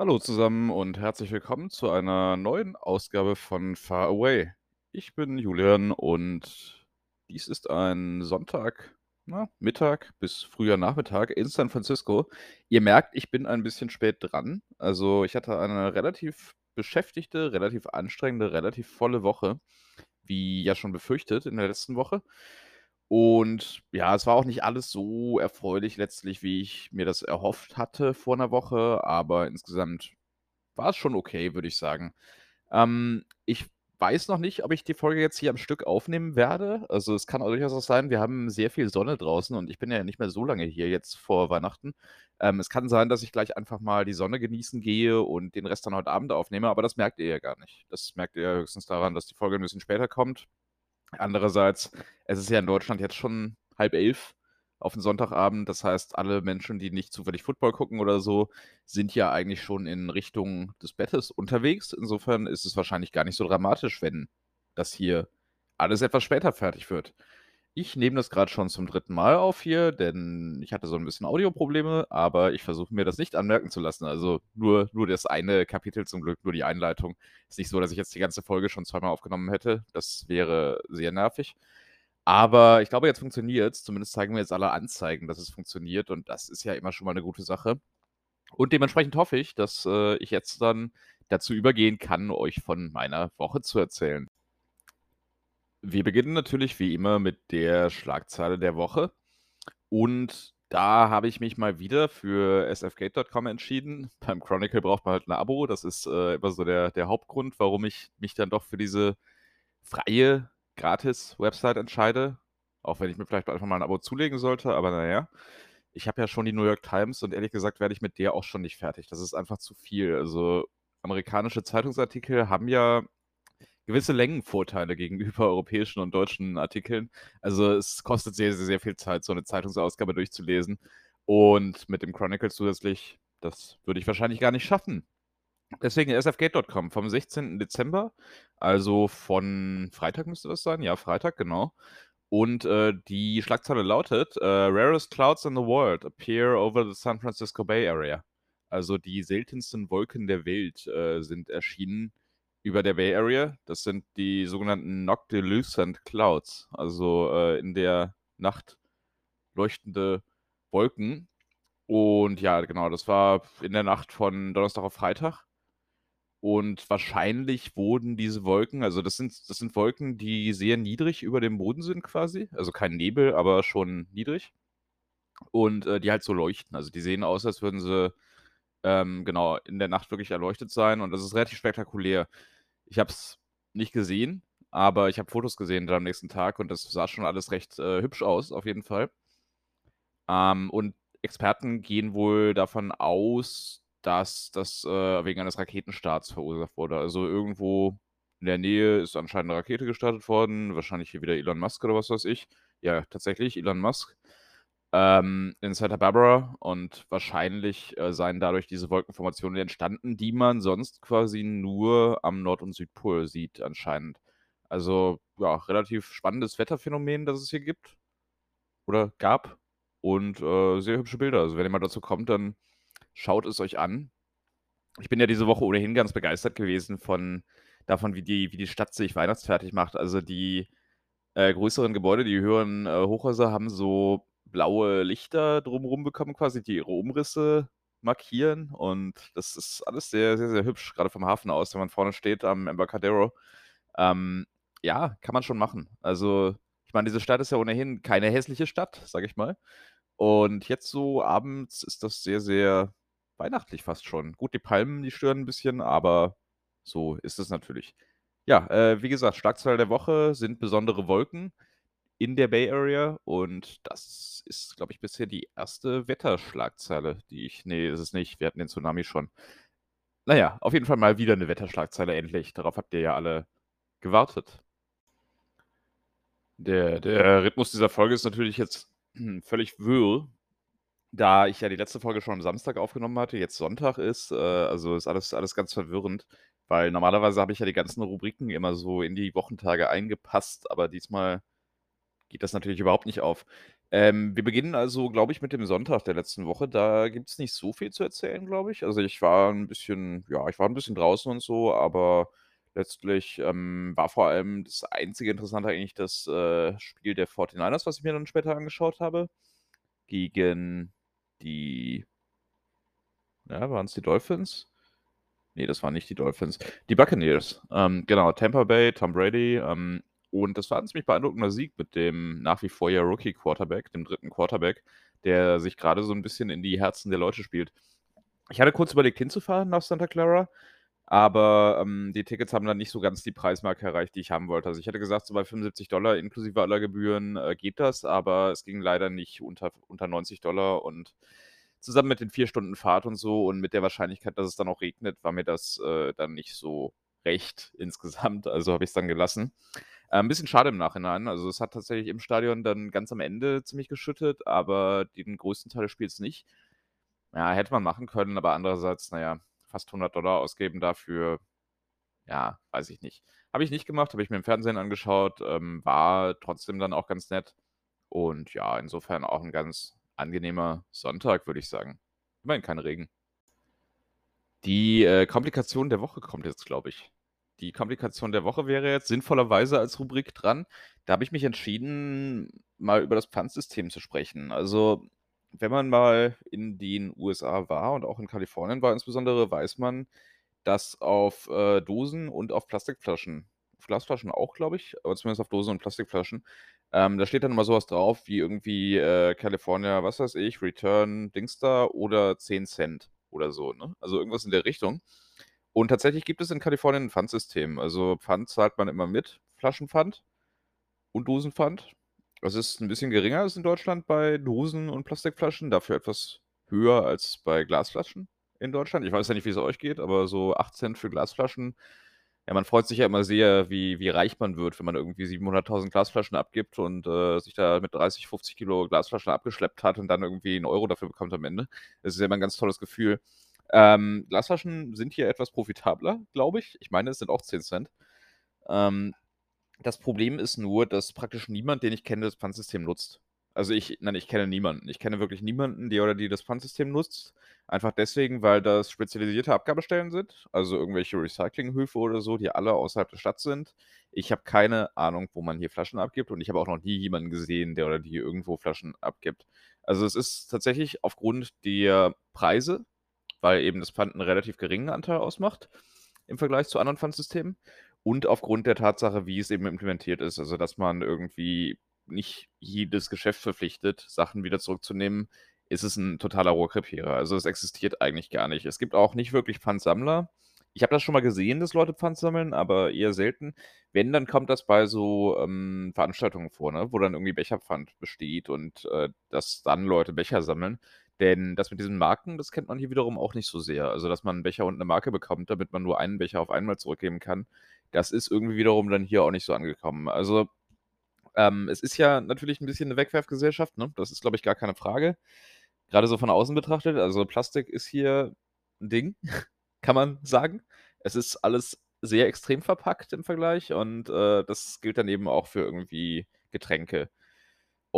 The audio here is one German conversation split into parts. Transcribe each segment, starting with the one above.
Hallo zusammen und herzlich willkommen zu einer neuen Ausgabe von Far Away. Ich bin Julian und dies ist ein Sonntag, na, Mittag bis früher Nachmittag in San Francisco. Ihr merkt, ich bin ein bisschen spät dran. Also ich hatte eine relativ beschäftigte, relativ anstrengende, relativ volle Woche, wie ja schon befürchtet in der letzten Woche. Und ja, es war auch nicht alles so erfreulich letztlich, wie ich mir das erhofft hatte vor einer Woche, aber insgesamt war es schon okay, würde ich sagen. Ähm, ich weiß noch nicht, ob ich die Folge jetzt hier am Stück aufnehmen werde. Also, es kann auch durchaus auch sein, wir haben sehr viel Sonne draußen und ich bin ja nicht mehr so lange hier jetzt vor Weihnachten. Ähm, es kann sein, dass ich gleich einfach mal die Sonne genießen gehe und den Rest dann heute Abend aufnehme, aber das merkt ihr ja gar nicht. Das merkt ihr ja höchstens daran, dass die Folge ein bisschen später kommt. Andererseits, es ist ja in Deutschland jetzt schon halb elf auf 'n Sonntagabend. Das heißt, alle Menschen, die nicht zufällig Football gucken oder so, sind ja eigentlich schon in Richtung des Bettes unterwegs. Insofern ist es wahrscheinlich gar nicht so dramatisch, wenn das hier alles etwas später fertig wird. Ich nehme das gerade schon zum dritten Mal auf hier, denn ich hatte so ein bisschen Audioprobleme, aber ich versuche mir das nicht anmerken zu lassen. Also, nur nur das eine Kapitel zum Glück, nur die Einleitung. Ist nicht so, dass ich jetzt die ganze Folge schon zweimal aufgenommen hätte. Das wäre sehr nervig. Aber ich glaube, jetzt funktioniert's. Zumindest zeigen mir jetzt alle Anzeigen, dass es funktioniert und das ist ja immer schon mal eine gute Sache. Und dementsprechend hoffe ich, dass, äh, ich jetzt dann dazu übergehen kann, euch von meiner Woche zu erzählen. Wir beginnen natürlich wie immer mit der Schlagzeile der Woche. Und da habe ich mich mal wieder für sfgate.com entschieden. Beim Chronicle braucht man halt ein Abo. Das ist äh, immer so der, der Hauptgrund, warum ich mich dann doch für diese freie, gratis Website entscheide. Auch wenn ich mir vielleicht einfach mal ein Abo zulegen sollte, aber naja. Ich habe ja schon die New York Times und ehrlich gesagt werde ich mit der auch schon nicht fertig. Das ist einfach zu viel. Also amerikanische Zeitungsartikel haben ja gewisse Längenvorteile gegenüber europäischen und deutschen Artikeln. Also es kostet sehr, sehr, sehr viel Zeit, so eine Zeitungsausgabe durchzulesen. Und mit dem Chronicle zusätzlich, das würde ich wahrscheinlich gar nicht schaffen. Deswegen sfgate.com vom 16. Dezember, also von Freitag müsste das sein. Ja, Freitag, genau. Und äh, die Schlagzeile lautet: äh, Rarest Clouds in the World appear over the San Francisco Bay Area. Also die seltensten Wolken der Welt äh, sind erschienen über der Bay Area. Das sind die sogenannten Noctilucent Clouds, also äh, in der Nacht leuchtende Wolken. Und ja, genau, das war in der Nacht von Donnerstag auf Freitag. Und wahrscheinlich wurden diese Wolken, also das sind, das sind Wolken, die sehr niedrig über dem Boden sind quasi. Also kein Nebel, aber schon niedrig. Und äh, die halt so leuchten. Also die sehen aus, als würden sie ähm, genau in der Nacht wirklich erleuchtet sein. Und das ist relativ spektakulär. Ich habe es nicht gesehen, aber ich habe Fotos gesehen dann am nächsten Tag und das sah schon alles recht äh, hübsch aus, auf jeden Fall. Ähm, und Experten gehen wohl davon aus, dass das äh, wegen eines Raketenstarts verursacht wurde. Also irgendwo in der Nähe ist anscheinend eine Rakete gestartet worden, wahrscheinlich hier wieder Elon Musk oder was weiß ich. Ja, tatsächlich, Elon Musk ähm, in Santa Barbara und wahrscheinlich äh, seien dadurch diese Wolkenformationen entstanden, die man sonst quasi nur am Nord- und Südpol sieht anscheinend. Also ja, relativ spannendes Wetterphänomen, das es hier gibt oder gab und äh, sehr hübsche Bilder. Also wenn ihr mal dazu kommt, dann schaut es euch an. Ich bin ja diese Woche ohnehin ganz begeistert gewesen von davon, wie die, wie die Stadt sich weihnachtsfertig macht. Also die äh, größeren Gebäude, die höheren äh, Hochhäuser haben so blaue Lichter drumherum bekommen quasi, die ihre Umrisse markieren und das ist alles sehr, sehr, sehr hübsch, gerade vom Hafen aus, wenn man vorne steht am Embarcadero. Ähm, ja, kann man schon machen. Also, ich meine, diese Stadt ist ja ohnehin keine hässliche Stadt, sage ich mal. Und jetzt so abends ist das sehr, sehr weihnachtlich fast schon. Gut, die Palmen, die stören ein bisschen, aber so ist es natürlich. Ja, äh, wie gesagt, Schlagzeile der Woche sind besondere Wolken in der Bay Area und das ist, glaube ich, bisher die erste Wetterschlagzeile, die ich ne, ist es nicht. Wir hatten den Tsunami schon. Na ja, auf jeden Fall mal wieder 'ne Wetterschlagzeile endlich. Darauf habt ihr ja alle gewartet. Der der Rhythmus dieser Folge ist natürlich jetzt völlig wirr, da ich ja die letzte Folge schon am Samstag aufgenommen hatte, jetzt Sonntag ist, äh, also ist alles alles ganz verwirrend, weil normalerweise habe ich ja die ganzen Rubriken immer so in die Wochentage eingepasst, aber diesmal geht das natürlich überhaupt nicht auf. Ähm, wir beginnen also, glaube ich, mit dem Sonntag der letzten Woche. Da gibt's nicht so viel zu erzählen, glaube ich. Also, ich war 'n bisschen ja, ich war 'n bisschen draußen und so, aber letztlich, ähm, war vor allem das einzige Interessante eigentlich das, äh, Spiel der 49ers, was ich mir dann später angeschaut habe, gegen die ja, waren's die Dolphins? Ne, das waren nicht die Dolphins. Die Buccaneers. Ähm, genau, Tampa Bay, Tom Brady, ähm, und das war 'n ziemlich beeindruckender Sieg mit dem nach wie vor ja Rookie-Quarterback, dem 3. Quarterback, der sich grade so 'n bisschen in die Herzen der Leute spielt. Ich hatte kurz überlegt, hinzufahren nach Santa Clara, aber, ähm, die Tickets haben dann nicht so ganz die Preismarke erreicht, die ich haben wollte. Also, ich hätte gesagt, so bei 75 inklusive aller Gebühren, äh, geht das, aber es ging leider nicht unter unter 90 und zusammen mit den 4 Stunden Fahrt und so und mit der Wahrscheinlichkeit, dass es dann auch regnet, war mir das, äh, dann nicht so recht insgesamt, also habe ich's dann gelassen. Äh, 'n bisschen schade im Nachhinein. Also, es hat tatsächlich im Stadion dann ganz am Ende ziemlich geschüttet, aber den größten Teil des Spiels nicht. Ja, hätte man machen können, aber andererseits, na ja, fast 100 ausgeben dafür, ja, weiß ich nicht. Habe ich nicht gemacht, habe ich mir im Fernsehen angeschaut, ähm, war trotzdem dann auch ganz nett und ja, insofern auch 'n ganz angenehmer Sonntag, würde ich sagen. Immerhin kein Regen. Die, äh, Komplikation der Woche kommt jetzt, glaube ich. Die Komplikation der Woche wäre jetzt sinnvollerweise als Rubrik dran. Da habe ich mich entschieden, mal über das Pfandsystem zu sprechen. Also, wenn man mal in den USA war und auch in Kalifornien war insbesondere, weiß man, dass auf, äh, Dosen und auf Plastikflaschen auf Glasflaschen auch, glaube ich, aber zumindest auf Dosen und Plastikflaschen, ähm, da steht dann immer so was drauf wie irgendwie, äh, California, was weiß ich, Return Dings da oder 10 Cent oder so, ne? Also, irgendwas in der Richtung. Und tatsächlich gibt es in Kalifornien 'n Pfandsystem. Also, Pfand zahlt man immer mit Flaschenpfand und Dosenpfand. Es ist 'n bisschen geringer als in Deutschland bei Dosen und Plastikflaschen, dafür etwas höher als bei Glasflaschen in Deutschland. Ich weiß ja nicht, wie's euch geht, aber so 8 Cent für Glasflaschen ja, man freut sich ja immer sehr, wie wie reich man wird, wenn man irgendwie 700.000 Glasflaschen abgibt und, äh, sich da mit 30, 50 Kilo Glasflaschen abgeschleppt hat und dann irgendwie 1 Euro dafür bekommt am Ende. Das ist ja immer 'n ganz tolles Gefühl. Ähm, Glasflaschen sind hier etwas profitabler, glaube ich. Ich meine, es sind auch 10 Cent. Ähm, das Problem ist nur, dass praktisch niemand, den ich kenne, das Pfandsystem nutzt. Also, ich nein, ich kenne niemanden. Ich kenne wirklich niemanden, der oder die das Pfandsystem nutzt. Einfach deswegen, weil das spezialisierte Abgabestellen sind, also irgendwelche Recyclinghöfe oder so, die alle außerhalb der Stadt sind. Ich habe keine Ahnung, wo man hier Flaschen abgibt und ich habe auch noch nie jemanden gesehen, der oder die irgendwo Flaschen abgibt. Also, es ist tatsächlich aufgrund der Preise, weil eben das Pfand 'n relativ geringen Anteil ausmacht im Vergleich zu anderen Pfandsystemen und aufgrund der Tatsache, wie es eben implementiert ist. Also, dass man irgendwie nicht jedes Geschäft verpflichtet, Sachen wieder zurückzunehmen, ist es 'n totaler Rohrkrepierer. Also, es existiert eigentlich gar nicht. Es gibt auch nicht wirklich Pfandsammler. Ich habe das schon mal gesehen, dass Leute Pfand sammeln, aber eher selten. Wenn, dann kommt das bei so, ähm, Veranstaltungen vor, ne, wo dann irgendwie Becherpfand besteht und, äh, dass dann Leute Becher sammeln. Denn das mit diesen Marken, das kennt man hier wiederum auch nicht so sehr. Also, dass man 'n Becher und 'ne Marke bekommt, damit man nur einen Becher auf einmal zurückgeben kann, das ist irgendwie wiederum dann hier auch nicht so angekommen. Also, ähm, es ist ja natürlich 'n bisschen 'ne Wegwerfgesellschaft, ne? Das ist, glaube ich, gar keine Frage. Grade so von außen betrachtet, also Plastik ist hier 'n Ding, kann man sagen. Es ist alles sehr extrem verpackt im Vergleich und, äh, das gilt dann eben auch für irgendwie Getränke.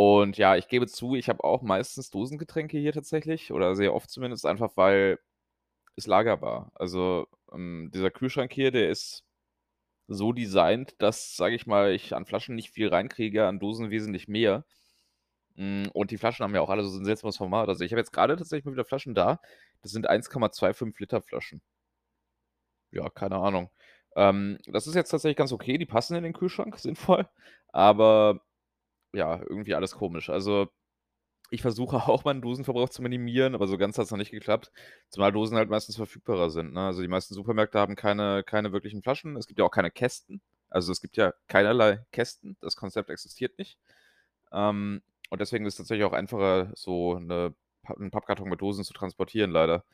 Und ja, ich gebe zu, ich habe auch meistens Dosengetränke hier tatsächlich oder sehr oft zumindest, einfach weil es lagerbar. Also, ähm, dieser Kühlschrank hier, der ist so designt, dass, sage ich mal, ich an Flaschen nicht viel reinkriege, an Dosen wesentlich mehr. Hm, und die Flaschen haben ja auch alle so 'n seltsames Format. Also, ich habe jetzt grade tatsächlich mal wieder Flaschen da. Das sind 1,25 Liter Flaschen. Ja, keine Ahnung. Ähm, das ist jetzt tatsächlich ganz okay. Die passen in den Kühlschrank sinnvoll, aber ja, irgendwie alles komisch. Also, ich versuche auch meinen Dosenverbrauch zu minimieren, aber so ganz hat's noch nicht geklappt, zumal Dosen halt meistens verfügbarer sind, ne? Also, die meisten Supermärkte haben keine keine wirklichen Flaschen. Es gibt ja auch keine Kästen. Also, es gibt ja keinerlei Kästen. Das Konzept existiert nicht. Ähm, und deswegen ist es tatsächlich auch einfacher, so 'ne Pa 'n Pappkarton mit Dosen zu transportieren leider,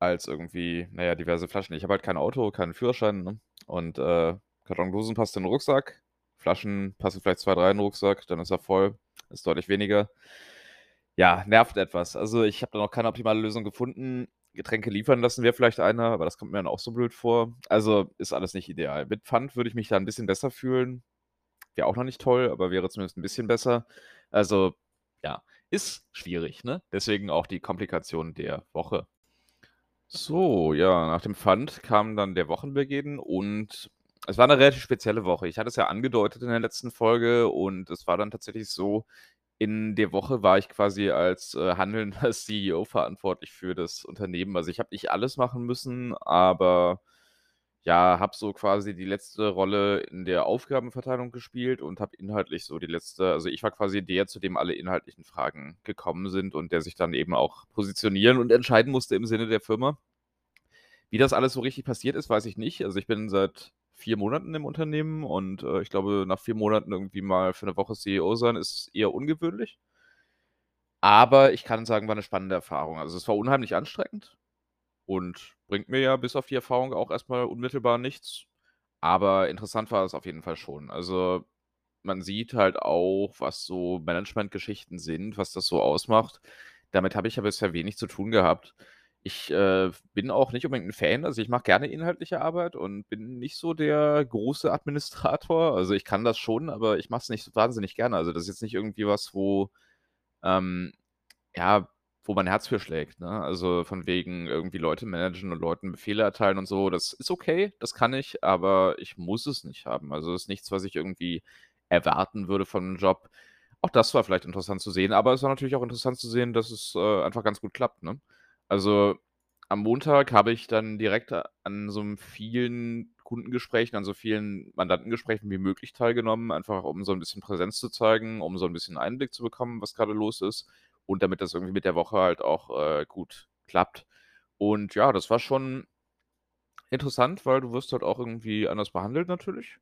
als irgendwie, na ja, diverse Flaschen. Ich habe halt kein Auto, keinen Führerschein, ne? Und, äh, Karton Dosen passt in 'n Rucksack, Flaschen passen vielleicht 2, 3 in 'n Rucksack, dann ist er voll, ist deutlich weniger. Ja, nervt etwas. Also, ich habe da noch keine optimale Lösung gefunden. Getränke liefern lassen wäre vielleicht eine, aber das kommt mir dann auch so blöd vor. Also, ist alles nicht ideal. Mit Pfand würde ich mich da 'n bisschen besser fühlen. wäre auch noch nicht toll, aber wäre zumindest ein bisschen besser. Also, ja, ist schwierig, ne? Deswegen auch die Komplikation der Woche. So, ja, nach dem Pfand kam dann der Wochenbeginn und es war eine relativ spezielle Woche. Ich hatte es ja angedeutet in der letzten Folge und es war dann tatsächlich so, in der Woche war ich quasi als, äh, handelnder CEO verantwortlich für das Unternehmen. Also, ich habe nicht alles machen müssen, aber ja, habe so quasi die letzte Rolle in der Aufgabenverteilung gespielt und habe inhaltlich so die letzte also, ich war quasi der, zu dem alle inhaltlichen Fragen gekommen sind und der sich dann eben auch positionieren und entscheiden musste im Sinne der Firma. Wie das alles so richtig passiert ist, weiß ich nicht. Also, ich bin seit vier Monaten im Unternehmen und, äh, ich glaube, nach vier Monaten irgendwie mal für eine Woche CEO sein, ist eher ungewöhnlich. Aber ich kann sagen, war eine spannende Erfahrung. Also, es war unheimlich anstrengend und bringt mir ja bis auf die Erfahrung auch erstmal unmittelbar nichts. Aber interessant war es auf jeden Fall schon. Also, man sieht halt auch, was so Managementgeschichten sind, was das so ausmacht. Damit habe ich ja bisher wenig zu tun gehabt. Ich, äh, bin auch nicht unbedingt ein Fan. Also, ich mache gerne inhaltliche Arbeit und bin nicht so der große Administrator. Also, ich kann das schon, aber ich mache es nicht wahnsinnig gerne. Also, das ist jetzt nicht irgendwie was, wo, ähm, ja wo mein Herz für schlägt, ne? Also, von wegen irgendwie Leute managen und Leuten Befehle erteilen und so, das ist okay, das kann ich, aber ich muss es nicht haben. Also, das ist nichts, was ich irgendwie erwarten würde von 'nem Job. Auch das war vielleicht interessant zu sehen, aber es war natürlich auch interessant zu sehen, dass es, äh, einfach ganz gut klappt, ne? Also, am Montag habe ich dann direkt an so vielen Kundengesprächen, an so vielen Mandantengesprächen wie möglich teilgenommen, einfach um so ein bisschen Präsenz zu zeigen, um so ein bisschen Einblick zu bekommen, was gerade los ist und damit das irgendwie mit der Woche halt auch, äh, gut klappt. Und ja, das war schon interessant, weil du wirst halt auch irgendwie anders behandelt natürlich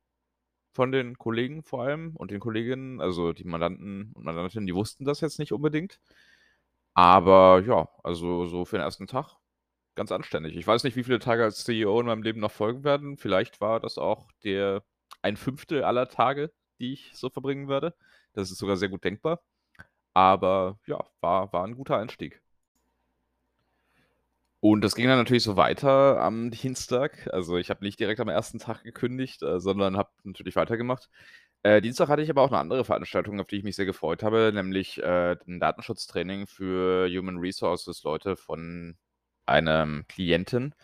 von den Kollegen vor allem und den Kolleginnen. Also, die Mandanten und Mandantinnen, die wussten das jetzt nicht unbedingt. Aber ja, also so für den ersten Tag ganz anständig. Ich weiß nicht, wie viele Tage als CEO in meinem Leben noch folgen werden. Vielleicht war das auch der ein Fünftel aller Tage, die ich so verbringen werde. Das ist sogar sehr gut denkbar. Aber ja, war war 'n guter Einstieg. Und das ging dann natürlich so weiter am Dienstag. Also, ich habe nicht direkt am ersten Tag gekündigt, äh, sondern habe natürlich weitergemacht. Äh, Dienstag hatte ich aber auch eine andere Veranstaltung, auf die ich mich sehr gefreut habe, nämlich, äh, 'n Datenschutztraining für Human Resources Leute von einem Klienten.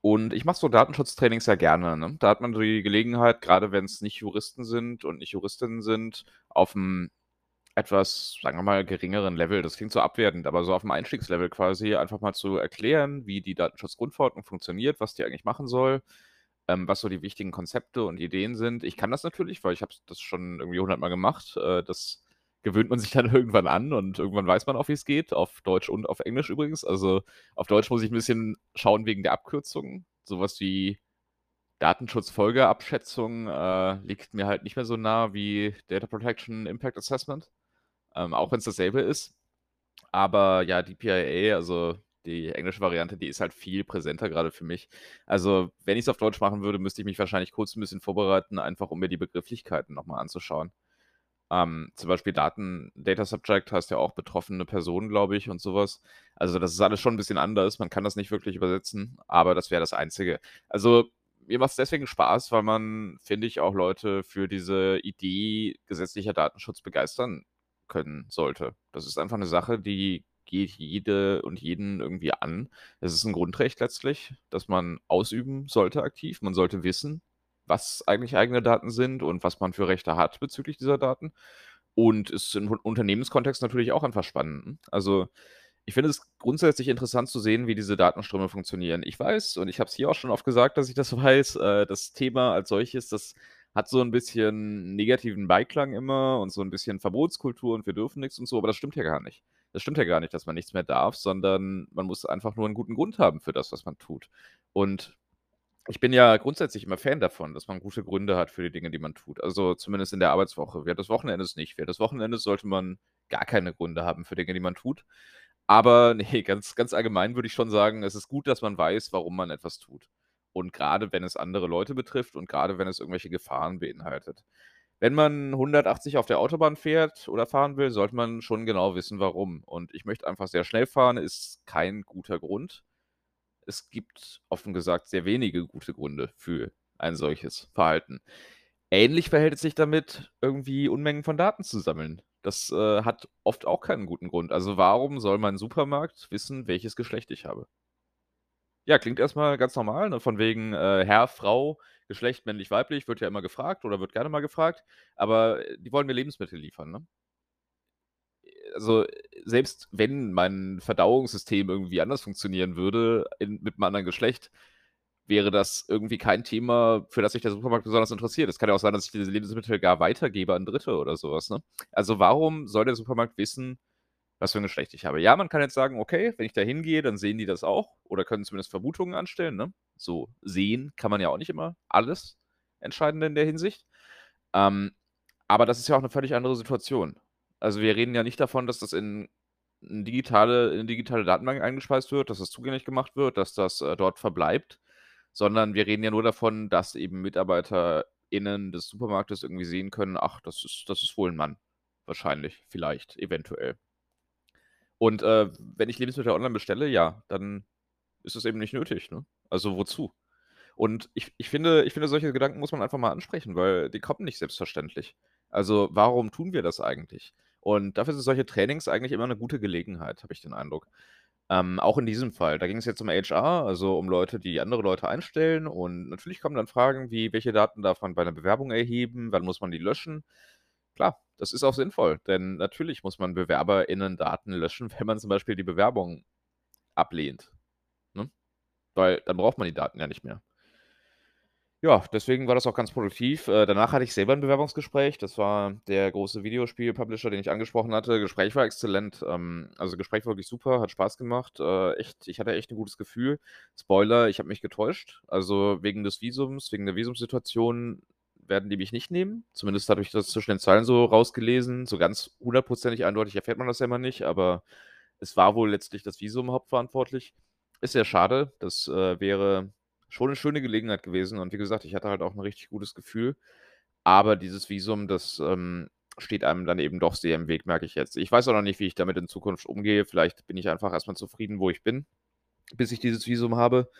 Und ich mache so Datenschutztrainings sehr gerne, ne? Da hat man die Gelegenheit, gerade wenn es nicht Juristen sind und nicht Juristinnen sind, auf auf'm etwas, sagen wir mal, geringeren Level, das klingt so abwertend, aber so auf dem Einstiegslevel quasi einfach mal zu erklären, wie die Datenschutzgrundverordnung funktioniert, was die eigentlich machen soll, ähm, was so die wichtigen Konzepte und Ideen sind. Ich kann das natürlich, weil ich habe das schon irgendwie hundertmal gemacht. Äh, das gewöhnt man sich dann irgendwann an und irgendwann weiß man auch, wie es geht, auf Deutsch und auf Englisch übrigens. Also, auf Deutsch muss ich ein bisschen schauen wegen der Abkürzungen. Sowas wie Datenschutzfolgeabschätzung, äh, liegt mir halt nicht mehr so nah wie Data Protection Impact Assessment ähm, auch wenn es dasselbe ist. Aber ja, die PIA, also die englische Variante, die ist halt viel präsenter gerade für mich. Also, wenn ich es auf Deutsch machen würde, müsste ich mich wahrscheinlich kurz ein bisschen vorbereiten, einfach um mir die Begrifflichkeiten nochmal anzuschauen. Ähm, zum Beispiel Daten, Data Subject heißt ja auch betroffene Person, glaube ich, und sowas. Also, das ist alles schon ein bisschen anders. Man kann das nicht wirklich übersetzen, aber das wäre das Einzige. Also, mir macht es deswegen Spaß, weil man, finde ich, auch Leute für diese Idee gesetzlicher Datenschutz begeistern können sollte. Das ist einfach eine Sache, die geht jede und jeden irgendwie an. Es ist ein Grundrecht letztlich, das man ausüben sollte aktiv. Man sollte wissen, was eigentlich eigene Daten sind und was man für Rechte hat bezüglich dieser Daten. Und ist im Unternehmenskontext natürlich auch einfach spannend. Also, ich finde es grundsätzlich interessant zu sehen, wie diese Datenströme funktionieren. Ich weiß, und ich habe es hier auch schon oft gesagt, dass ich das weiß, äh, das Thema als solches, das hat so ein bisschen negativen Beiklang immer und so ein bisschen Verbotskultur und wir dürfen nichts und so, aber das stimmt ja gar nicht. Das stimmt ja gar nicht, dass man nichts mehr darf, sondern man muss einfach nur einen guten Grund haben für das, was man tut. Und ich bin ja grundsätzlich immer Fan davon, dass man gute Gründe hat für die Dinge, die man tut. Also zumindest in der Arbeitswoche. Während des Wochenendes nicht. Während des Wochenendes sollte man gar keine Gründe haben für Dinge, die man tut. Aber ne, ganz ganz allgemein würde ich schon sagen, es ist gut, dass man weiß, warum man etwas tut. Und gerade wenn es andere Leute betrifft und gerade wenn es irgendwelche Gefahren beinhaltet. Wenn man 180 auf der Autobahn fährt oder fahren will, sollte man schon genau wissen, warum. Und ich möchte einfach sehr schnell fahren, ist kein guter Grund. Es gibt offen gesagt sehr wenige gute Gründe für ein solches Verhalten. Ähnlich verhält es sich damit, irgendwie Unmengen von Daten zu sammeln. Das, äh, hat oft auch keinen guten Grund. Also, warum soll mein Supermarkt wissen, welches Geschlecht ich habe? Ja, klingt erst mal ganz normal, ne, von wegen, äh, Herr, Frau, Geschlecht männlich, weiblich, wird ja immer gefragt oder wird gerne mal gefragt, aber, äh, die wollen mir Lebensmittel liefern, ne? Also, selbst wenn mein Verdauungssystem irgendwie anders funktionieren würde in mit 'nem anderen Geschlecht, wäre das irgendwie kein Thema, für das sich der Supermarkt besonders interessiert. Es kann ja auch sein, dass ich diese Lebensmittel gar weitergebe an Dritte oder so was, ne? Also, warum soll der Supermarkt wissen, was für 'n Geschlecht ich habe? Ja, man kann jetzt sagen: „Okay, wenn ich da hingehe, dann sehen die das auch oder können zumindest Vermutungen anstellen“, ne? So, sehen kann man ja auch nicht immer alles Entscheidende in der Hinsicht. Ähm, aber das ist ja auch 'ne völlig andere Situation. Also, wir reden ja nicht davon, dass das in 'n digitale in 'ne digitale Datenbank eingespeist wird, dass das zugänglich gemacht wird, dass das, äh, dort verbleibt, sondern wir reden ja nur davon, dass eben MitarbeiterInnen des Supermarktes irgendwie sehen können: „Ach, das ist das ist wohl 'n Mann.“ Wahrscheinlich, vielleicht, eventuell. Und, äh, wenn ich Lebensmittel online bestelle, ja, dann ist es eben nicht nötig, ne? Also, wozu? Und ich ich finde ich finde, solche Gedanken muss man einfach mal ansprechen, weil die kommen nicht selbstverständlich. Also, warum tun wir das eigentlich? Und dafür sind solche Trainings eigentlich immer 'ne gute Gelegenheit, habe ich den Eindruck. Ähm, auch in diesem Fall. Da ging's jetzt um HR, also um Leute, die andere Leute einstellen und natürlich kommen dann Fragen wie: „Welche Daten darf man bei 'ner Bewerbung erheben? Wann muss man die löschen?“ Klar, das ist auch sinnvoll, denn natürlich muss man BewerberInnen-Daten löschen, wenn man zum Beispiel die Bewerbung ablehnt, ne? Weil dann braucht man die Daten ja nicht mehr. Ja, deswegen war das auch ganz produktiv. Äh, danach hatte ich selber 'n Bewerbungsgespräch. Das war der große Videospiel-Publisher, den ich angesprochen hatte. Gespräch war exzellent. Ähm, also, Gespräch war wirklich super, hat Spaß gemacht. Äh, echt ich hatte echt 'n gutes Gefühl. Spoiler, ich habe mich getäuscht. Also, wegen des Visums wegen der Visumssituation werden die mich nicht nehmen. Zumindest habe ich das zwischen den Zeilen so rausgelesen. So ganz hundertprozentig eindeutig erfährt man das ja immer nicht, aber es war wohl letztlich das Visum hauptverantwortlich. Ist sehr schade. Das, äh, wäre schon 'ne schöne Gelegenheit gewesen und wie gesagt, ich hatte halt auch 'n richtig gutes Gefühl. Aber dieses Visum, das, ähm, steht einem dann eben doch sehr im Weg, merke ich jetzt. Ich weiß auch noch nicht, wie ich damit in Zukunft umgehe. Vielleicht bin ich einfach erst mal zufrieden, wo ich bin, bis ich dieses Visum habe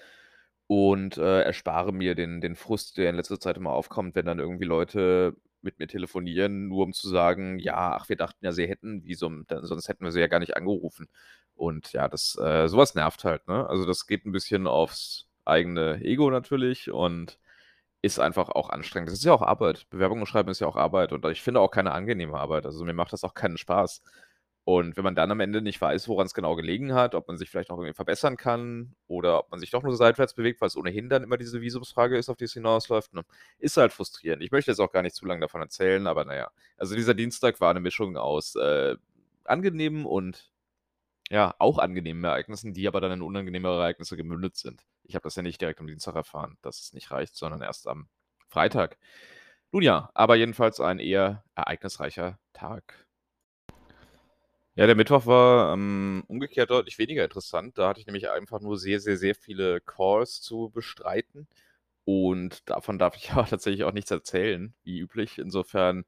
und, äh, erspare mir den den Frust, der in letzter Zeit immer aufkommt, wenn dann irgendwie Leute mit mir telefonieren, nur um zu sagen: „Ja, ach, wir dachten ja, Sie hätten Visum, dann sonst hätten wir Sie ja gar nicht angerufen.“ Und ja, das äh, so was nervt halt, ne? Also, das geht 'n bisschen aufs eigene Ego natürlich und ist einfach auch anstrengend. Das ist ja auch Arbeit. Bewerbungen schreiben ist ja auch Arbeit und ich finde auch keine angenehme Arbeit. Also, mir macht das auch keinen Spaß. Und wenn man dann am Ende nicht weiß, woran's genau gelegen hat, ob man sich vielleicht noch irgendwie verbessern kann oder ob man sich doch nur seitwärts bewegt, weil's ohnehin dann immer diese Visumsfrage ist, auf die es hinausläuft, ne? Ist halt frustrierend. Ich möchte jetzt auch gar nicht zu lang davon erzählen, aber na ja. Also, dieser Dienstag war 'ne Mischung aus, äh, angenehmen und, ja, auch angenehmen Ereignissen, die aber dann in unangenehmere Ereignisse gemündet sind. Ich habe das ja nicht direkt am Dienstag erfahren, dass es nicht reicht, sondern erst am Freitag. Nun ja, aber jedenfalls ein eher ereignisreicher Tag. Ja, der Mittwoch war, ähm, umgekehrt deutlich weniger interessant. Da hatte ich nämlich einfach nur sehr, sehr, sehr viele Calls zu bestreiten und davon darf ich aber tatsächlich auch nichts erzählen, wie üblich. Insofern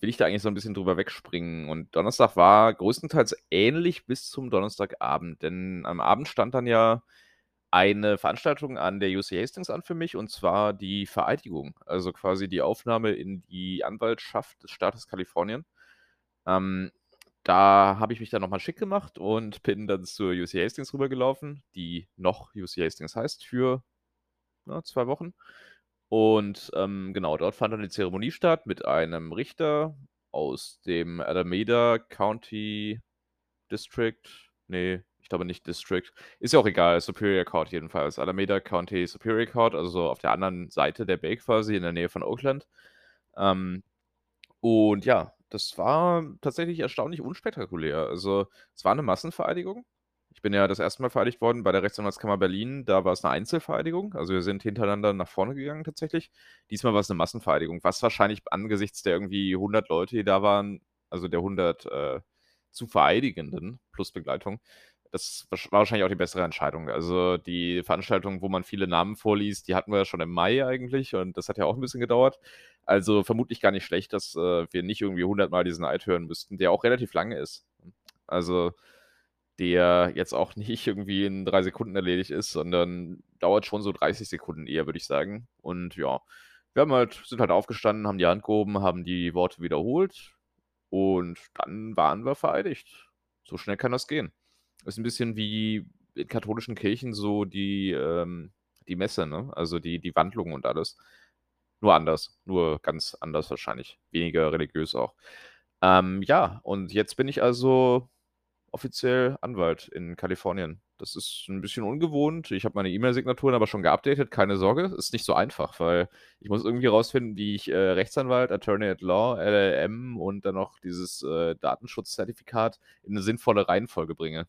will ich da eigentlich so 'n bisschen drüber wegspringen und Donnerstag war größtenteils ähnlich bis zum Donnerstagabend, denn am Abend stand dann ja eine Veranstaltung an der UC Hastings an für mich und zwar die Vereidigung, also quasi die Aufnahme in die Anwaltschaft des Staates Kalifornien. Ähm, da habe ich mich dann noch mal schick gemacht und bin dann zur UC Hastings rübergelaufen, die noch UC Hastings heißt für, ne, 2 Wochen. Und, ähm, genau, dort fand dann die Zeremonie statt mit einem Richter aus dem Alameda County District. Ne, ich glaube nicht District. Ist ja auch egal, Superior Court jedenfalls. Alameda County Superior Court, also so auf der anderen Seite der Bay quasi in der Nähe von Oakland. Ähm, und ja, das war tatsächlich erstaunlich unspektakulär. Also, es war 'ne Massenvereidigung. Ich bin ja das 1. Mal vereidigt worden bei der Rechtsanwaltskammer Berlin. Da war's 'ne Einzelvereidigung. Also, wir sind hintereinander nach vorne gegangen tatsächlich. Diesmal war's 'ne Massenvereidigung, was wahrscheinlich angesichts der irgendwie 100 Leute, die da waren also der 100, äh, zu Vereidigenden plus Begleitung, das war wahrscheinlich auch die bessere Entscheidung. Also, die Veranstaltung, wo man viele Namen vorliest, die hatten wir ja schon im Mai eigentlich und das hat ja auch 'n bisschen gedauert. Also, vermutlich gar nicht schlecht, dass, äh, wir nicht irgendwie hundertmal diesen Eid hören müssten, der auch relativ lange ist. Also, der jetzt auch nicht irgendwie in 3 Sekunden erledigt ist, sondern dauert schon so 30 Sekunden eher, würde ich sagen. Und ja, wir haben halt sind halt aufgestanden, haben die Hand gehoben, haben die Worte wiederholt und dann waren wir vereidigt. So schnell kann das gehen. Ist 'n bisschen wie in katholischen Kirchen so die, ähm die Messe, ne? Also, die die Wandlung und alles. Nur anders, nur ganz anders wahrscheinlich, weniger religiös auch. Ähm, ja, und jetzt bin ich also offiziell Anwalt in Kalifornien. Das ist 'n bisschen ungewohnt. Ich habe meine E-Mail-Signaturen aber schon geupdatet, keine Sorge. Ist nicht so einfach, weil ich muss irgendwie rausfinden, wie ich, äh, Rechtsanwalt, Attorney at Law, LLM und dann noch dieses, äh, Datenschutzzertifikat in 'ne sinnvolle Reihenfolge bringe.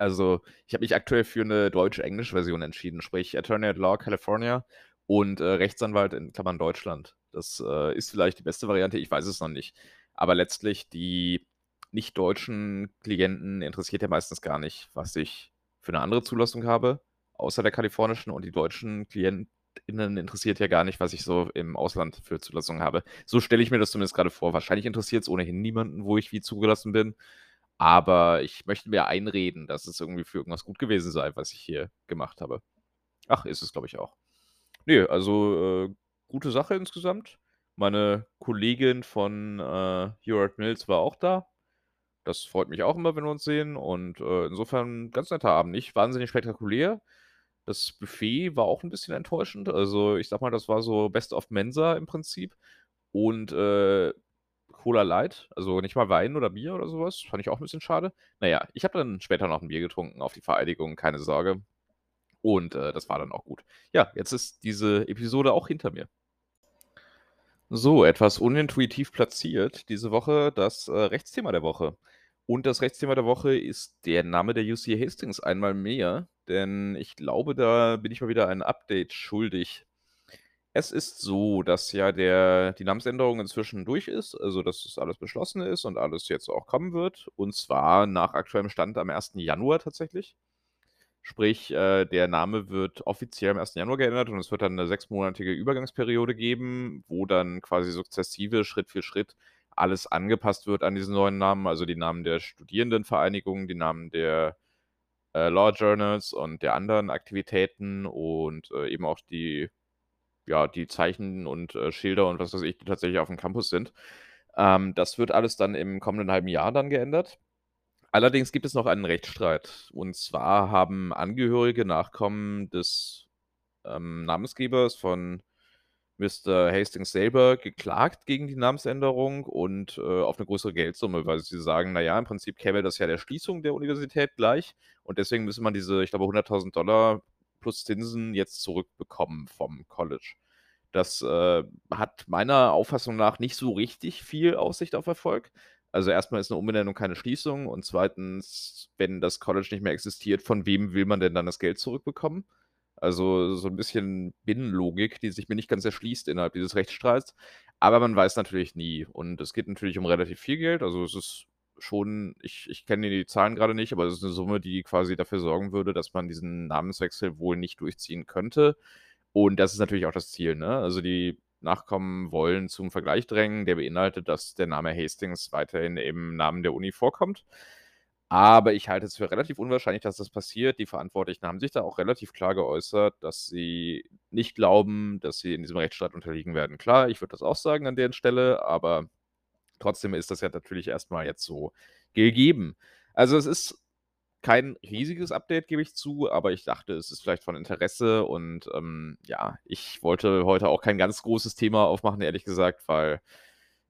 Also, ich habe mich aktuell für 'ne Deutsch-Englisch-Version entschieden, sprich Attorney at Law California und, äh, Rechtsanwalt in Klammern Deutschland. Das, äh, ist vielleicht die beste Variante, ich weiß es noch nicht. Aber letztlich die nicht deutschen Klienten interessiert ja meistens gar nicht, was ich für 'ne andere Zulassung habe, außer der kalifornischen und die deutschen KlientInnen interessiert ja gar nicht, was ich so im Ausland für Zulassungen habe. So stelle ich mir das zumindest grade vor. Wahrscheinlich interessiert's ohnehin niemanden, wo ich wie zugelassen bin, aber ich möchte mir einreden, dass es irgendwie für irgendwas gut gewesen sei, was ich hier gemacht habe. Ach, ist es, glaube ich, auch. Ne, also, äh, gute Sache insgesamt. Meine Kollegin von, äh, Hewart Mills war auch da. Das freut mich auch immer, wenn wir uns sehen und, äh, insofern ganz netter Abend. Nicht wahnsinnig spektakulär. Das Buffet war auch 'n bisschen enttäuschend. Also, ich sage mal, das war so Best of Mensa im Prinzip und, äh, Cola Light, also nicht mal Wein oder Bier oder so was. Fand ich auch 'n bisschen schade. Na ja, ich habe dann später noch 'n Bier getrunken auf die Vereidigung, keine Sorge. Und, äh, das war dann auch gut. Ja, jetzt ist diese Episode auch hinter mir. So, etwas unintuitiv platziert diese Woche das, äh, Rechtsthema der Woche. Und das Rechtsthema der Woche ist der Name der UC Hastings einmal mehr, denn ich glaube, da bin ich mal wieder ein Update schuldig. Es ist so, dass ja der die Namensänderung inzwischen durch ist, also dass das alles beschlossen ist und alles jetzt auch kommen wird, und zwar nach aktuellem Stand am 1. Januar tatsächlich. Sprich, äh, der Name wird offiziell am 1. Januar geändert und es wird dann 'ne sechsmonatige Übergangsperiode geben, wo dann quasi sukzessive Schritt für Schritt alles angepasst wird an diesen neuen Namen, also die Namen der Studierendenvereinigung, die Namen der, äh, Law Journals und der anderen Aktivitäten und, äh, eben auch die ja, die Zeichen und, äh, Schilder und was weiß ich, die tatsächlich aufm Campus sind. Ähm, das wird alles dann im kommenden halben Jahr dann geändert. Allerdings gibt es noch einen Rechtsstreit. Und zwar haben Angehörige, Nachkommen des, ähm, Namensgebers von Mr. Hastings selber geklagt gegen die Namensänderung und, äh, auf 'ne größere Geldsumme, weil sie sagen: „Na ja, im Prinzip käme das ja der Schließung der Universität gleich und deswegen müsse man diese, ich glaube, $100.000 plus Zinsen jetzt zurückbekommen vom College.“ Das, äh, hat meiner Auffassung nach nicht so richtig viel Aussicht auf Erfolg. Also, erst mal ist 'ne Umbenennung keine Schließung und zweitens, wenn das College nicht mehr existiert, von wem will man denn dann das Geld zurückbekommen? Also, so 'n bisschen Binnenlogik, die sich mir nicht ganz erschließt innerhalb dieses Rechtsstreits. Aber man weiß natürlich nie und es geht natürlich um relativ viel Geld. Also, es ist schon ich ich kenne die Zahlen grade nicht, aber es ist 'ne Summe, die quasi dafür sorgen würde, dass man diesen Namenswechsel wohl nicht durchziehen könnte. Und das ist natürlich auch das Ziel, ne? Also, die Nachkommen wollen zum Vergleich drängen, der beinhaltet, dass der Name Hastings weiterhin im Namen der Uni vorkommt. Aber ich halte es für relativ unwahrscheinlich, dass das passiert. Die Verantwortlichen haben sich da auch relativ klar geäußert, dass sie nicht glauben, dass sie in diesem Rechtsstreit unterliegen werden. Klar, ich würde das auch sagen an deren Stelle, aber trotzdem ist das ja natürlich erst mal jetzt so gegeben. Also, es ist kein riesiges Update, gebe ich zu, aber ich dachte, es ist vielleicht von Interesse und, ähm, ja, ich wollte heute auch kein ganz großes Thema aufmachen, ehrlich gesagt, weil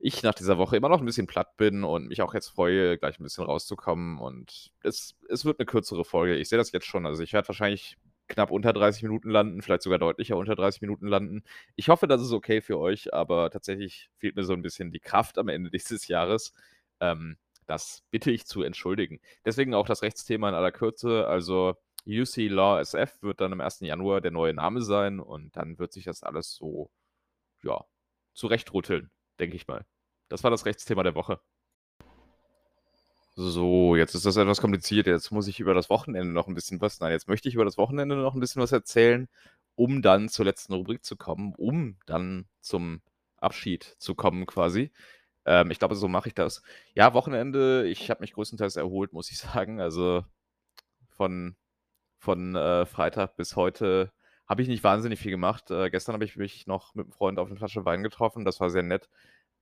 ich nach dieser Woche immer noch 'n bisschen platt bin und mich auch jetzt freue, gleich 'n bisschen rauszukommen und es es wird 'ne kürzere Folge. Ich sehe das jetzt schon. Also, ich werde wahrscheinlich knapp unter 30 Minuten landen, vielleicht sogar deutlicher unter 30 Minuten landen. Ich hoffe, das ist okay für euch, aber tatsächlich fehlt mir so 'n bisschen die Kraft am Ende dieses Jahres. Ähm, das bitte ich zu entschuldigen. Deswegen auch das Rechtsthema in aller Kürze. Also, UC Law SF wird dann am 1. Januar der neue Name sein und dann wird sich das alles so, ja, zurechtrütteln, denke ich mal. Das war das Rechtsthema der Woche. So, jetzt ist das etwas kompliziert. Jetzt muss ich über das Wochenende noch 'n bisschen was nein, jetzt möchte ich über das Wochenende noch 'n bisschen was erzählen, um dann zur letzten Rubrik zu kommen, um dann zum Abschied zu kommen quasi. Ähm, ich glaube, so mache ich das. Ja, Wochenende, ich habe mich größtenteils erholt, muss ich sagen. Also, von von, äh, Freitag bis heute habe ich nicht wahnsinnig viel gemacht. Äh, gestern habe ich mich noch mit 'nem Freund auf 'ne Flasche Wein getroffen, das war sehr nett.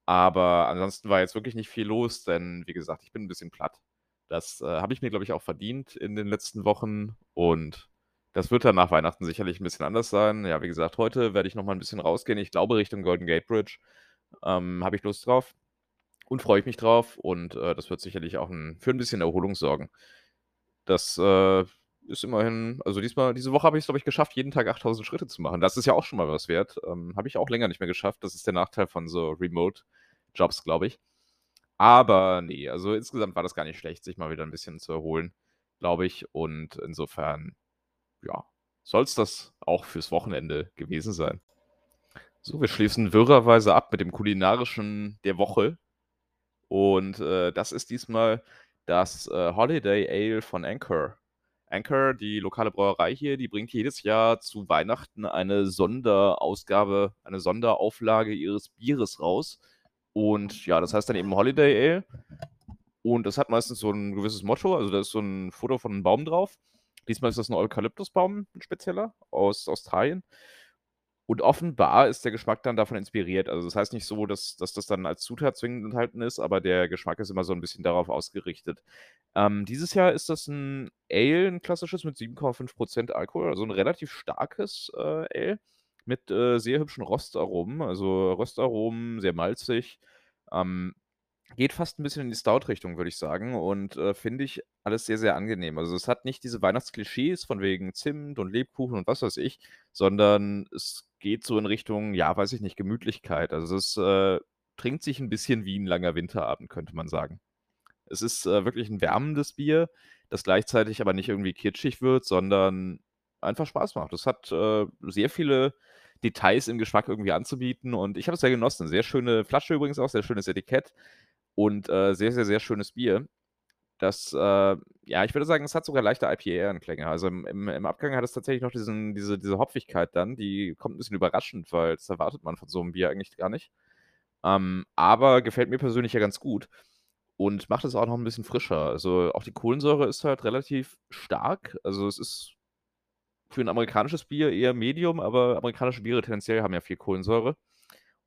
Aber ansonsten war jetzt wirklich nicht viel los, denn wie gesagt, ich bin 'n bisschen platt. Das, äh, habe ich mir, glaube ich, auch verdient in den letzten Wochen und das wird dann nach Weihnachten sicherlich 'n bisschen anders sein. Ja, wie gesagt, heute werde ich noch mal 'n bisschen rausgehen. Ich glaube Richtung Golden Gate Bridge, ähm, habe ich Lust drauf und freue ich mich drauf und, äh, das wird sicherlich auch 'n für 'n bisschen Erholung sorgen. Das, äh, ist immerhin also diesmal diese Woche habe ich's, glaube ich, geschafft, jeden Tag 8.000 Schritte zu machen. Das ist ja auch schon mal was wert. Ähm, habe ich auch länger nicht mehr geschafft. Das ist der Nachteil von so Remote-Jobs, glaube ich. Aber ne, also insgesamt war das gar nicht schlecht, sich mal wieder 'n bisschen zu erholen, glaube ich. Und insofern, ja, soll's das auch fürs Wochenende gewesen sein. So, wir schließen wirrerweise ab mit dem Kulinarischen der Woche. Und, äh, das ist diesmal das, äh, Holiday Ale von Anchor. Anchor, die lokale Brauerei hier, die bringt jedes Jahr zu Weihnachten eine Sonderausgabe, eine Sonderauflage ihres Bieres raus. Und ja, das heißt dann eben Holiday Ale. Und das hat meistens so 'n gewisses Motto, also da ist so 'n Foto von 'nem Baum drauf. Diesmal ist das 'n Eukalyptusbaum, 'n spezieller aus Australien. Und offenbar ist der Geschmack dann davon inspiriert. Also, das heißt nicht so, dass dass das dann als Zutat zwingend enthalten ist, aber der Geschmack ist immer so 'n bisschen darauf ausgerichtet. Ähm, dieses Jahr ist das 'n Ale, 'n klassisches mit 7,5 % Alkohol, also 'n relativ starkes, äh, Ale mit, äh, sehr hübschen Röstaromen, also Röstaromen, sehr malzig. Ähm, geht fast 'n bisschen in die Stout-Richtung, würde ich sagen und, äh, finde ich alles sehr, sehr angenehm. Also, es hat nicht diese Weihnachtsklischees von wegen Zimt und Lebkuchen und was weiß ich, sondern es geht so in Richtung, ja, weiß ich nicht, Gemütlichkeit. Also, es, äh, trinkt sich 'n bisschen wie 'n langer Winterabend, könnte man sagen. Es ist, äh, wirklich 'n wärmendes Bier, das gleichzeitig aber nicht irgendwie kitschig wird, sondern einfach Spaß macht. Es hat, äh, sehr viele Details im Geschmack irgendwie anzubieten und ich habe es sehr genossen. Sehr schöne Flasche übrigens auch, sehr schönes Etikett und, äh, sehr, sehr, sehr schönes Bier. Das, äh ja, ich würde sagen, es hat sogar leichte IPA-Anklänge. Also, im im im Abgang hat es tatsächlich noch diesen diese diese Hopfigkeit dann, die kommt 'n bisschen überraschend, weil das erwartet man von so 'nem Bier eigentlich gar nicht. Ähm, aber gefällt mir persönlich ja ganz gut und macht es auch noch 'n bisschen frischer. Also, auch die Kohlensäure ist halt relativ stark. Also, es ist für 'n amerikanisches Bier eher Medium, aber amerikanische Biere tendenziell haben ja viel Kohlensäure.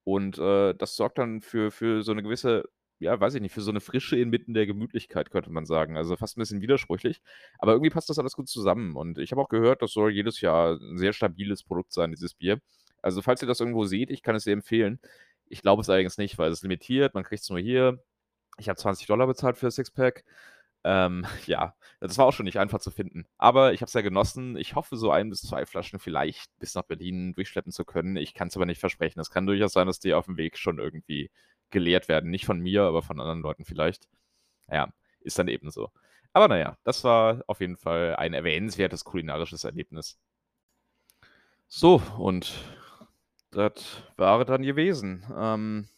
Und, äh, das sorgt dann für für so 'ne gewisse ja, weiß ich nicht, für so 'ne Frische inmitten der Gemütlichkeit, könnte man sagen. Also, fast 'n bisschen widersprüchlich, aber irgendwie passt das alles gut zusammen. Und ich habe auch gehört, das soll jedes Jahr 'n sehr stabiles Produkt sein, dieses Bier. Also, falls ihr das irgendwo seht, ich kann es sehr empfehlen. Ich glaube es allerdings nicht, weil es ist limitiert, man kriegt's nur hier. Ich habe 20 $ bezahlt für das Sixpack. Ähm, ja, das war auch schon nicht einfach zu finden. Aber ich habe es sehr genossen. Ich hoffe, so 1 bis 2 Flaschen vielleicht bis nach Berlin durchschleppen zu können. Ich kann's aber nicht versprechen. Es kann durchaus sein, dass die aufm Weg schon irgendwie geleert werden. Nicht von mir, aber von anderen Leuten vielleicht. Ja, ist dann eben so. Aber na ja, das war auf jeden Fall ein erwähnenswertes kulinarisches Erlebnis. So, und das war dann gewesen. Ähm,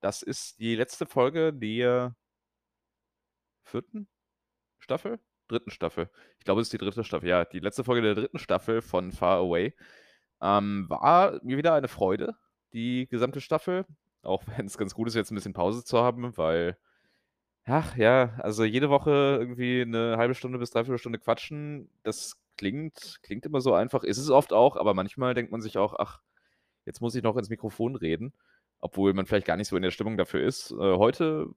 das ist die letzte Folge der 4. Staffel? 3. Staffel. Ich glaube, es ist die 3. Staffel. Ja, die letzte Folge der 3. Staffel von Far Away. Ähm, war mir wieder eine Freude, die gesamte Staffel, auch wenn's ganz gut ist, jetzt 'n bisschen Pause zu haben, weil ach ja, also jede Woche irgendwie 'ne 1/2 Stunde bis 3/4 Stunde quatschen, das klingt klingt immer so einfach, ist es oft auch, aber manchmal denkt man sich auch: „Ach, jetzt muss ich noch ins Mikrofon reden“, obwohl man vielleicht gar nicht so in der Stimmung dafür ist. Äh, heute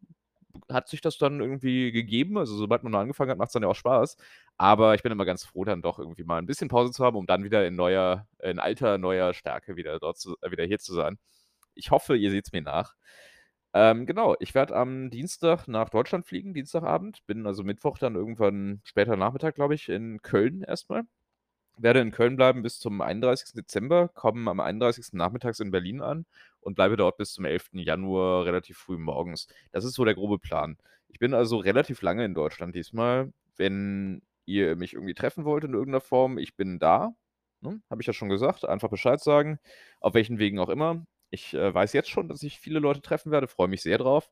hat sich das dann irgendwie gegeben. Also, sobald man angefangen hat, macht's dann ja auch Spaß. Aber ich bin immer ganz froh, dann doch irgendwie mal 'n bisschen Pause zu haben, um dann wieder in neuer in alter, neuer Stärke wieder dort zu äh, wieder hier zu sein. Ich hoffe, ihr seht's mir nach. Ähm, genau, ich werde am Dienstag nach Deutschland fliegen, Dienstagabend, bin also Mittwoch dann irgendwann später Nachmittag, glaube ich, in Köln erst mal. Werde in Köln bleiben bis zum 31. Dezember, komme am 31. nachmittags in Berlin an und bleibe dort bis zum 11. Januar relativ früh morgens. Das ist so der grobe Plan. Ich bin also relativ lange in Deutschland diesmal. Wenn ihr mich irgendwie treffen wollt in irgend 'ner Form, ich bin da, ne? Habe ich ja schon gesagt. Einfach Bescheid sagen, auf welchen Wegen auch immer. Ich, äh, weiß jetzt schon, dass ich viele Leute treffen werde, freue mich sehr drauf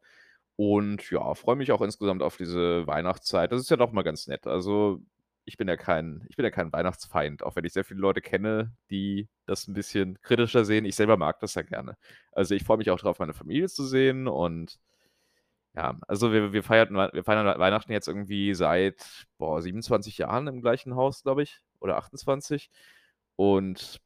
und ja, freue mich auch insgesamt auf diese Weihnachtszeit. Das ist ja doch mal ganz nett. Also, ich bin ja kein ich bin ja kein Weihnachtsfeind, auch wenn ich sehr viele Leute kenne, die das 'n bisschen kritischer sehen. Ich selber mag das ja gerne. Also, ich freue mich auch drauf, meine Familie zu sehen und ja, also wir wir feierten wir feiern Weihnachten jetzt irgendwie seit, boah, 27 Jahren im gleichen Haus, glaube ich, oder 28. Und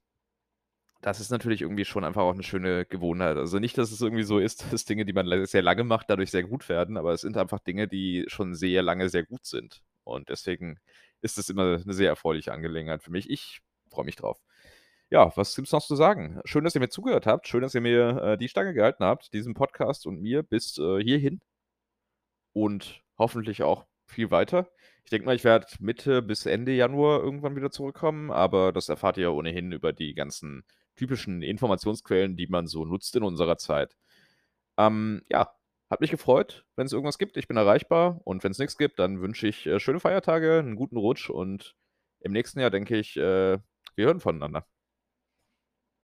das ist natürlich irgendwie schon einfach auch 'ne schöne Gewohnheit. Also, nicht, dass es irgendwie so ist, dass Dinge, die man sehr lange macht, dadurch sehr gut werden, aber es sind einfach Dinge, die schon sehr lange sehr gut sind. Und deswegen ist es immer 'ne sehr erfreuliche Angelegenheit für mich. Ich freue mich drauf. Ja, was gibt's noch zu sagen? Schön, dass ihr mir zugehört habt. Schön, dass ihr mir, äh, die Stange gehalten habt, diesem Podcast und mir bis, äh, hierhin. Und hoffentlich auch viel weiter. Ich denke mal, ich werde Mitte bis Ende Januar irgendwann wieder zurückkommen, aber das erfahrt ihr ja ohnehin über die ganzen typischen Informationsquellen, die man so nutzt in unserer Zeit. Ähm, ja, hat mich gefreut. Wenn's irgendwas gibt, ich bin erreichbar und wenn's nix gibt, dann wünsche ich, äh, schöne Feiertage, 'n guten Rutsch und im nächsten Jahr denke ich, äh, wir hören voneinander.